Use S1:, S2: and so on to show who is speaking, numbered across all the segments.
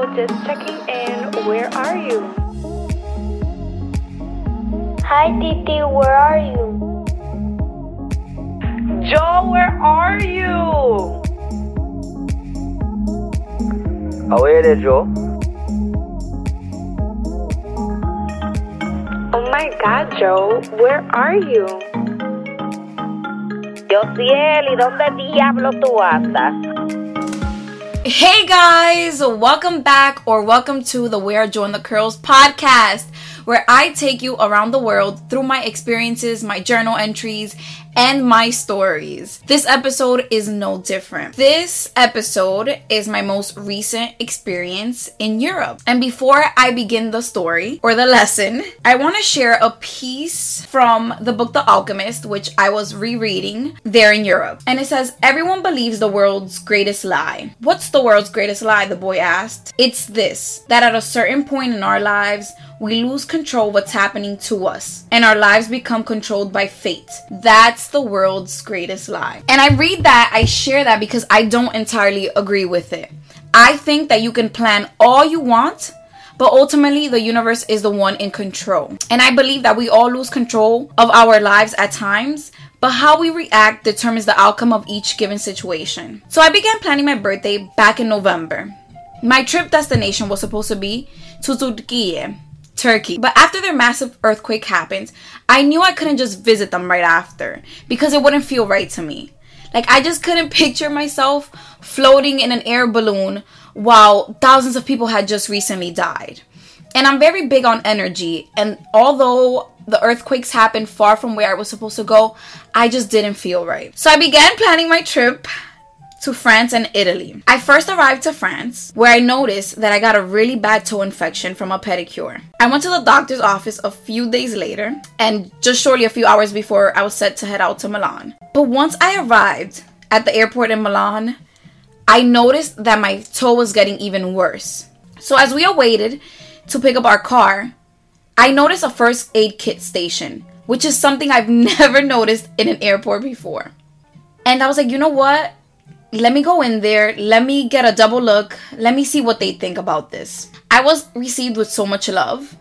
S1: Hello, just checking in. Where are you?
S2: Hi, Titi, where are you?
S1: Jo, where are you?
S3: Away there, Jo.
S1: Oh my god, Jo, where are you?
S2: Josiel, ¿y dónde diablo tú andas?
S4: Hey guys, welcome back or welcome to the Where Jo and the Curls podcast, where I take you around the world through my experiences, my journal entries, and my stories. This episode is no different. This episode is my most recent experience in Europe. And before I begin the story or the lesson, I want to share a piece from the book The Alchemist, which I was rereading there in Europe. And it says, Everyone believes the world's greatest lie. What's the world's greatest lie? The boy asked. It's this that at a certain point in our lives, we lose control of what's happening to us and our lives become controlled by fate. That's the world's greatest lie. And I read that, I share that because I don't entirely agree with it. I think that you can plan all you want, but ultimately the universe is the one in control. And I believe that we all lose control of our lives at times. But how we react determines the outcome of each given situation. So I began planning my birthday back in November. My trip destination was supposed to be to Turkey, Turkey. But after their massive earthquake happened, I knew I couldn't just visit them right after because it wouldn't feel right to me. Like, I just couldn't picture myself floating in an air balloon while thousands of people had just recently died. And I'm very big on energy, and although the earthquakes happened far from where I was supposed to go, I just didn't feel right. So I began planning my trip to France and Italy. I first arrived to France, where I noticed that I got a really bad toe infection from a pedicure. I went to the doctor's office a few days later, and just shortly a few hours before I was set to head out to Milan. But once I arrived at the airport in Milan, I noticed that my toe was getting even worse. So as we awaited to pick up our car, I noticed a first aid kit station, which is something I've never noticed in an airport before. And I was like, you know what? Let me go in there, let me get a double look, let me see what they think about this. I was received with so much love.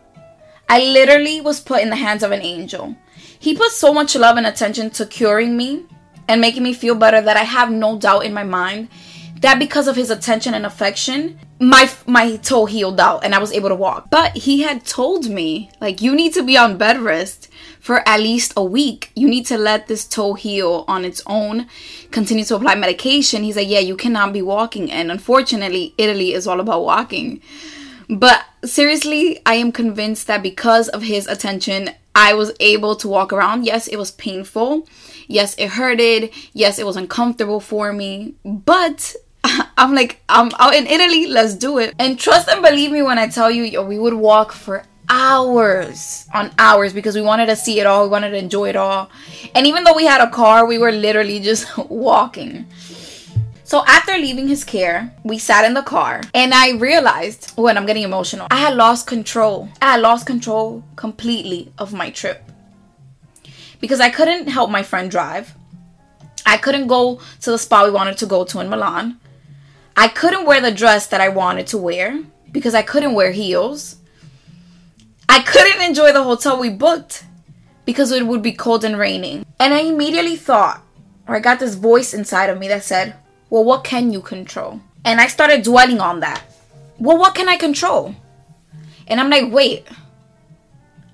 S4: I literally was put in the hands of an angel. He put so much love and attention to curing me and making me feel better that I have no doubt in my mind that because of his attention and affection, my my toe healed out and I was able to walk. But he had told me like you need to be on bed rest for at least a week. You need to let this toe heal on its own. Continue to apply medication. He's like, yeah, you cannot be walking. And unfortunately, Italy is all about walking. But seriously, I am convinced that because of his attention, I was able to walk around. Yes, it was painful. Yes, it hurted. Yes, it was uncomfortable for me. But I'm like, I'm out in Italy, let's do it. And trust and believe me when I tell you, yo, we would walk for hours on hours because we wanted to see it all, we wanted to enjoy it all. And even though we had a car, we were literally just walking. So after leaving his care, we sat in the car and I realized when I'm getting emotional, I had lost control. I had lost control completely of my trip. Because I couldn't help my friend drive. I couldn't go to the spot we wanted to go to in Milan. I couldn't wear the dress that I wanted to wear because I couldn't wear heels. I couldn't enjoy the hotel we booked because it would be cold and raining. And I immediately thought, or I got this voice inside of me that said, Well, what can you control? And I started dwelling on that. Well, what can I control? And I'm like, Wait,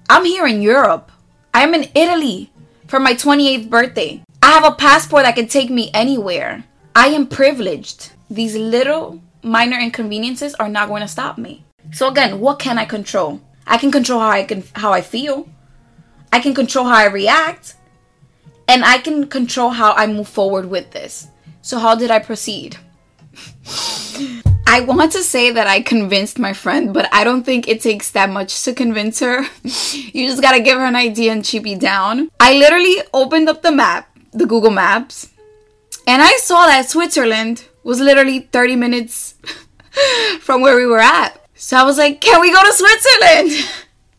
S4: I'm here in Europe. I'm in Italy for my 28th birthday. I have a passport that can take me anywhere. I am privileged. These little minor inconveniences are not going to stop me. So again, what can I control? I can control how I can how I feel. I can control how I react. And I can control how I move forward with this. So how did I proceed? I want to say that I convinced my friend, but I don't think it takes that much to convince her. you just gotta give her an idea and she be down. I literally opened up the map, the Google Maps, and I saw that Switzerland was literally 30 minutes from where we were at. So I was like, can we go to Switzerland?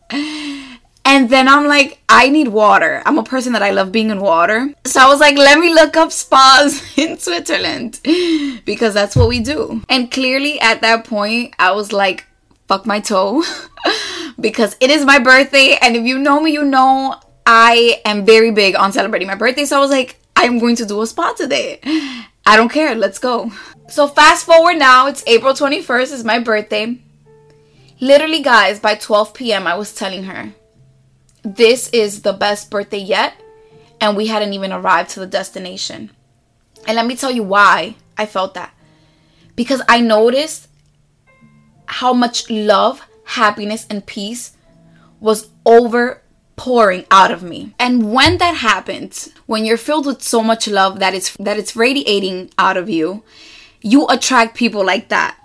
S4: And then I'm like, I need water. I'm a person that I love being in water. So I was like, let me look up spas in Switzerland because that's what we do. And clearly at that point, I was like, fuck my toe because it is my birthday. And if you know me, you know I am very big on celebrating my birthday. So I was like, I'm going to do a spa today. I don't care. Let's go. So fast forward now, it's April 21st, is my birthday. Literally, guys, by 12 p.m., I was telling her, this is the best birthday yet. And we hadn't even arrived to the destination. And let me tell you why I felt that. Because I noticed how much love, happiness, and peace was over pouring out of me. And when that happens, when you're filled with so much love that it's that it's radiating out of you, you attract people like that.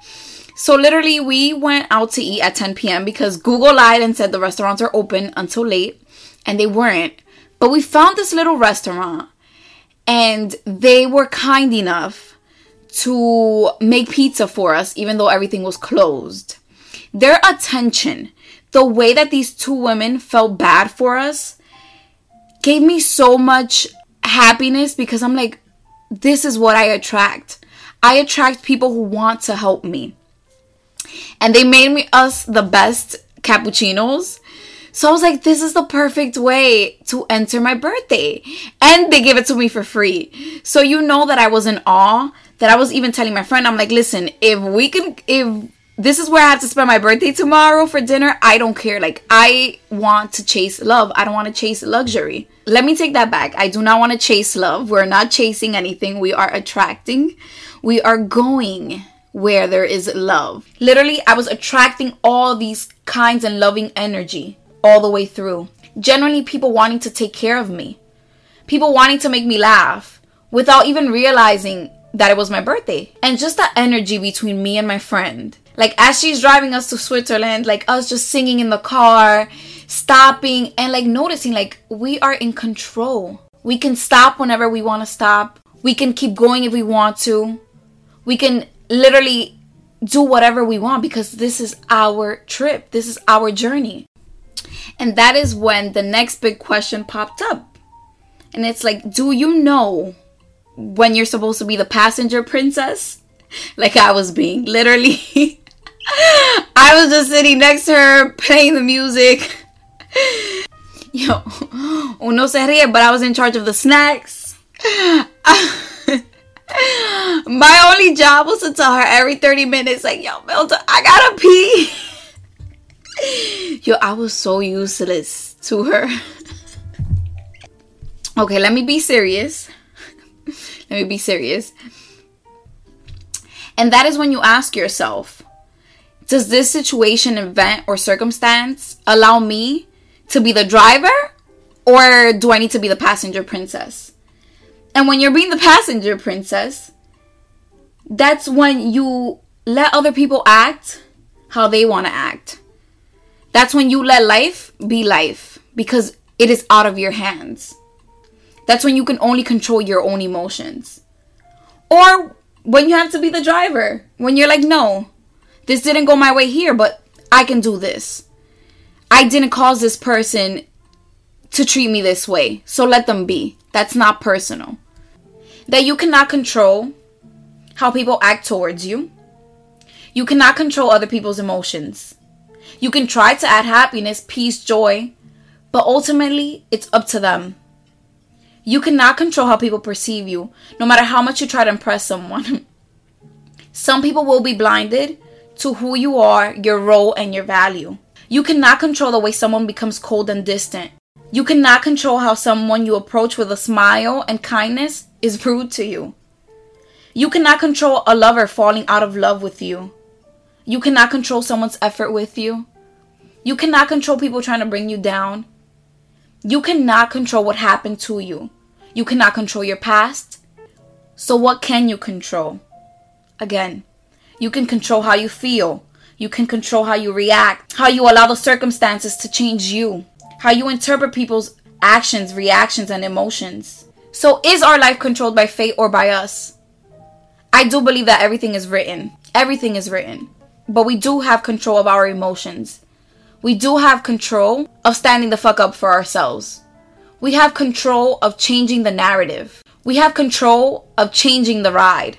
S4: So literally we went out to eat at 10 p.m. because Google lied and said the restaurants are open until late and they weren't. But we found this little restaurant and they were kind enough to make pizza for us even though everything was closed. Their attention, the way that these two women felt bad for us gave me so much happiness because I'm like this is what I attract. I attract people who want to help me. And they made me us the best cappuccinos. So I was like, this is the perfect way to enter my birthday. And they gave it to me for free. So you know that I was in awe. That I was even telling my friend, I'm like, listen, if we can, if this is where I have to spend my birthday tomorrow for dinner, I don't care. Like, I want to chase love. I don't want to chase luxury. Let me take that back. I do not want to chase love. We're not chasing anything. We are attracting. We are going where there is love. Literally, I was attracting all these kinds and loving energy all the way through. Generally, people wanting to take care of me, people wanting to make me laugh without even realizing that it was my birthday. And just that energy between me and my friend. Like, as she's driving us to Switzerland, like us just singing in the car, stopping, and like noticing, like, we are in control. We can stop whenever we want to stop. We can keep going if we want to. We can literally do whatever we want because this is our trip. This is our journey. And that is when the next big question popped up. And it's like, do you know when you're supposed to be the passenger princess? Like I was being, literally. I was just sitting next to her playing the music. Yo, uno se ríe, but I was in charge of the snacks. My only job was to tell her every 30 minutes, like, yo, Milda, I gotta pee. yo, I was so useless to her. okay, let me be serious. let me be serious. And that is when you ask yourself Does this situation, event, or circumstance allow me to be the driver? Or do I need to be the passenger princess? And when you're being the passenger princess, that's when you let other people act how they want to act. That's when you let life be life because it is out of your hands. That's when you can only control your own emotions. Or when you have to be the driver, when you're like, no, this didn't go my way here, but I can do this. I didn't cause this person to treat me this way, so let them be. That's not personal. That you cannot control how people act towards you. You cannot control other people's emotions. You can try to add happiness, peace, joy, but ultimately it's up to them. You cannot control how people perceive you, no matter how much you try to impress someone. Some people will be blinded to who you are, your role, and your value. You cannot control the way someone becomes cold and distant. You cannot control how someone you approach with a smile and kindness is rude to you. You cannot control a lover falling out of love with you. You cannot control someone's effort with you. You cannot control people trying to bring you down. You cannot control what happened to you. You cannot control your past. So, what can you control? Again, you can control how you feel. You can control how you react, how you allow the circumstances to change you, how you interpret people's actions, reactions, and emotions. So, is our life controlled by fate or by us? I do believe that everything is written. Everything is written. But we do have control of our emotions. we do have control of standing the fuck up for ourselves. We have control of changing the narrative. We have control of changing the ride.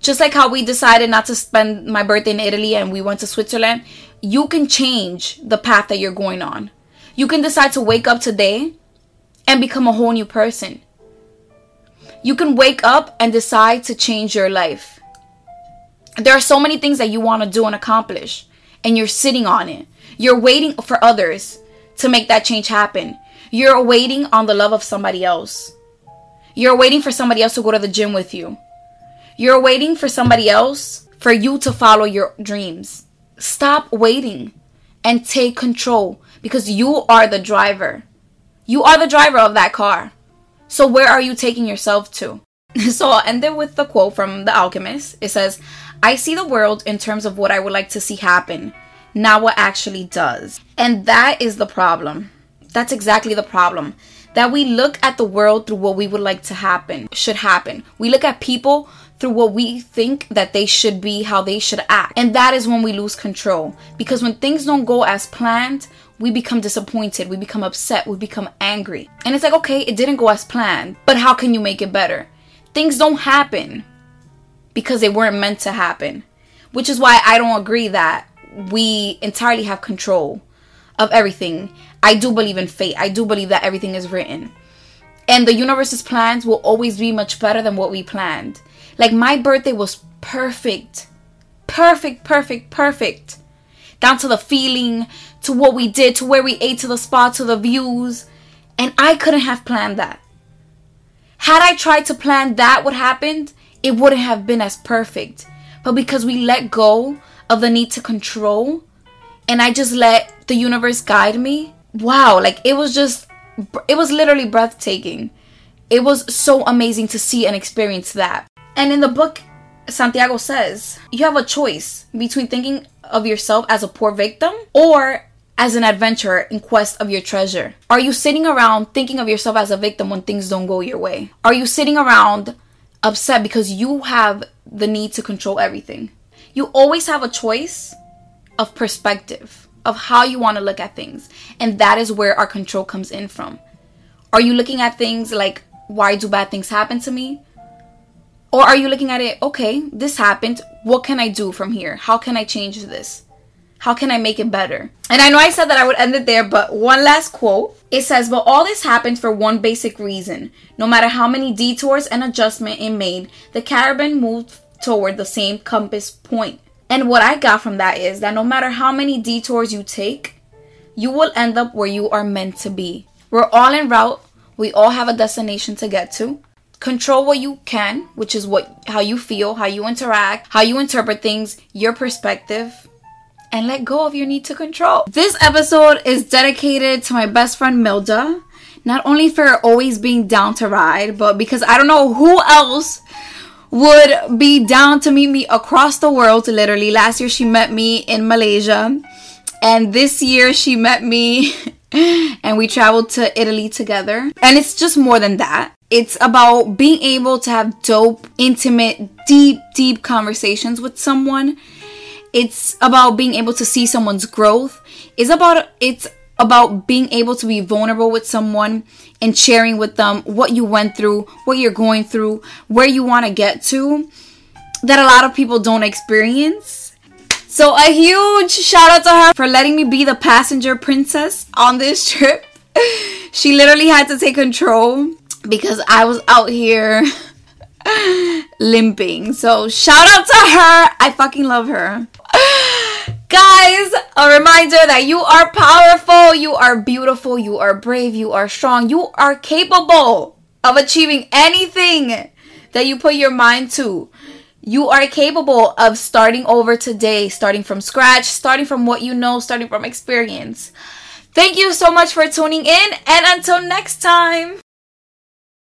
S4: Just like how we decided not to spend my birthday in Italy and we went to Switzerland, you can change the path that you're going on. You can decide to wake up today and become a whole new person. You can wake up and decide to change your life. There are so many things that you want to do and accomplish, and you're sitting on it. You're waiting for others to make that change happen. You're waiting on the love of somebody else. You're waiting for somebody else to go to the gym with you. You're waiting for somebody else for you to follow your dreams. Stop waiting and take control because you are the driver. You are the driver of that car. So, where are you taking yourself to? so, I'll end it with the quote from The Alchemist. It says, I see the world in terms of what I would like to see happen, not what actually does. And that is the problem. That's exactly the problem. That we look at the world through what we would like to happen, should happen. We look at people through what we think that they should be, how they should act. And that is when we lose control. Because when things don't go as planned, we become disappointed, we become upset, we become angry. And it's like, okay, it didn't go as planned, but how can you make it better? Things don't happen because they weren't meant to happen. Which is why I don't agree that we entirely have control of everything. I do believe in fate. I do believe that everything is written. And the universe's plans will always be much better than what we planned. Like my birthday was perfect. Perfect, perfect, perfect. Down to the feeling, to what we did, to where we ate, to the spot, to the views. And I couldn't have planned that. Had I tried to plan that what happened, it wouldn't have been as perfect. But because we let go of the need to control and I just let the universe guide me, wow, like it was just, it was literally breathtaking. It was so amazing to see and experience that. And in the book, Santiago says, you have a choice between thinking of yourself as a poor victim or as an adventurer in quest of your treasure? Are you sitting around thinking of yourself as a victim when things don't go your way? Are you sitting around upset because you have the need to control everything? You always have a choice of perspective, of how you want to look at things. And that is where our control comes in from. Are you looking at things like, why do bad things happen to me? Or are you looking at it, okay, this happened. What can I do from here? How can I change this? How can I make it better? And I know I said that I would end it there, but one last quote. It says, But all this happened for one basic reason. No matter how many detours and adjustment it made, the caravan moved toward the same compass point. And what I got from that is that no matter how many detours you take, you will end up where you are meant to be. We're all en route. We all have a destination to get to. Control what you can, which is what how you feel, how you interact, how you interpret things, your perspective, and let go of your need to control. This episode is dedicated to my best friend Milda, not only for always being down to ride, but because I don't know who else would be down to meet me across the world. Literally, last year she met me in Malaysia, and this year she met me and we traveled to Italy together. And it's just more than that. It's about being able to have dope, intimate, deep, deep conversations with someone it's about being able to see someone's growth it's about it's about being able to be vulnerable with someone and sharing with them what you went through what you're going through where you want to get to that a lot of people don't experience so a huge shout out to her for letting me be the passenger princess on this trip she literally had to take control because i was out here limping. So shout out to her. I fucking love her. Guys, a reminder that you are powerful, you are beautiful, you are brave, you are strong, you are capable of achieving anything that you put your mind to. You are capable of starting over today, starting from scratch, starting from what you know, starting from experience. Thank you so much for tuning in, and until next time.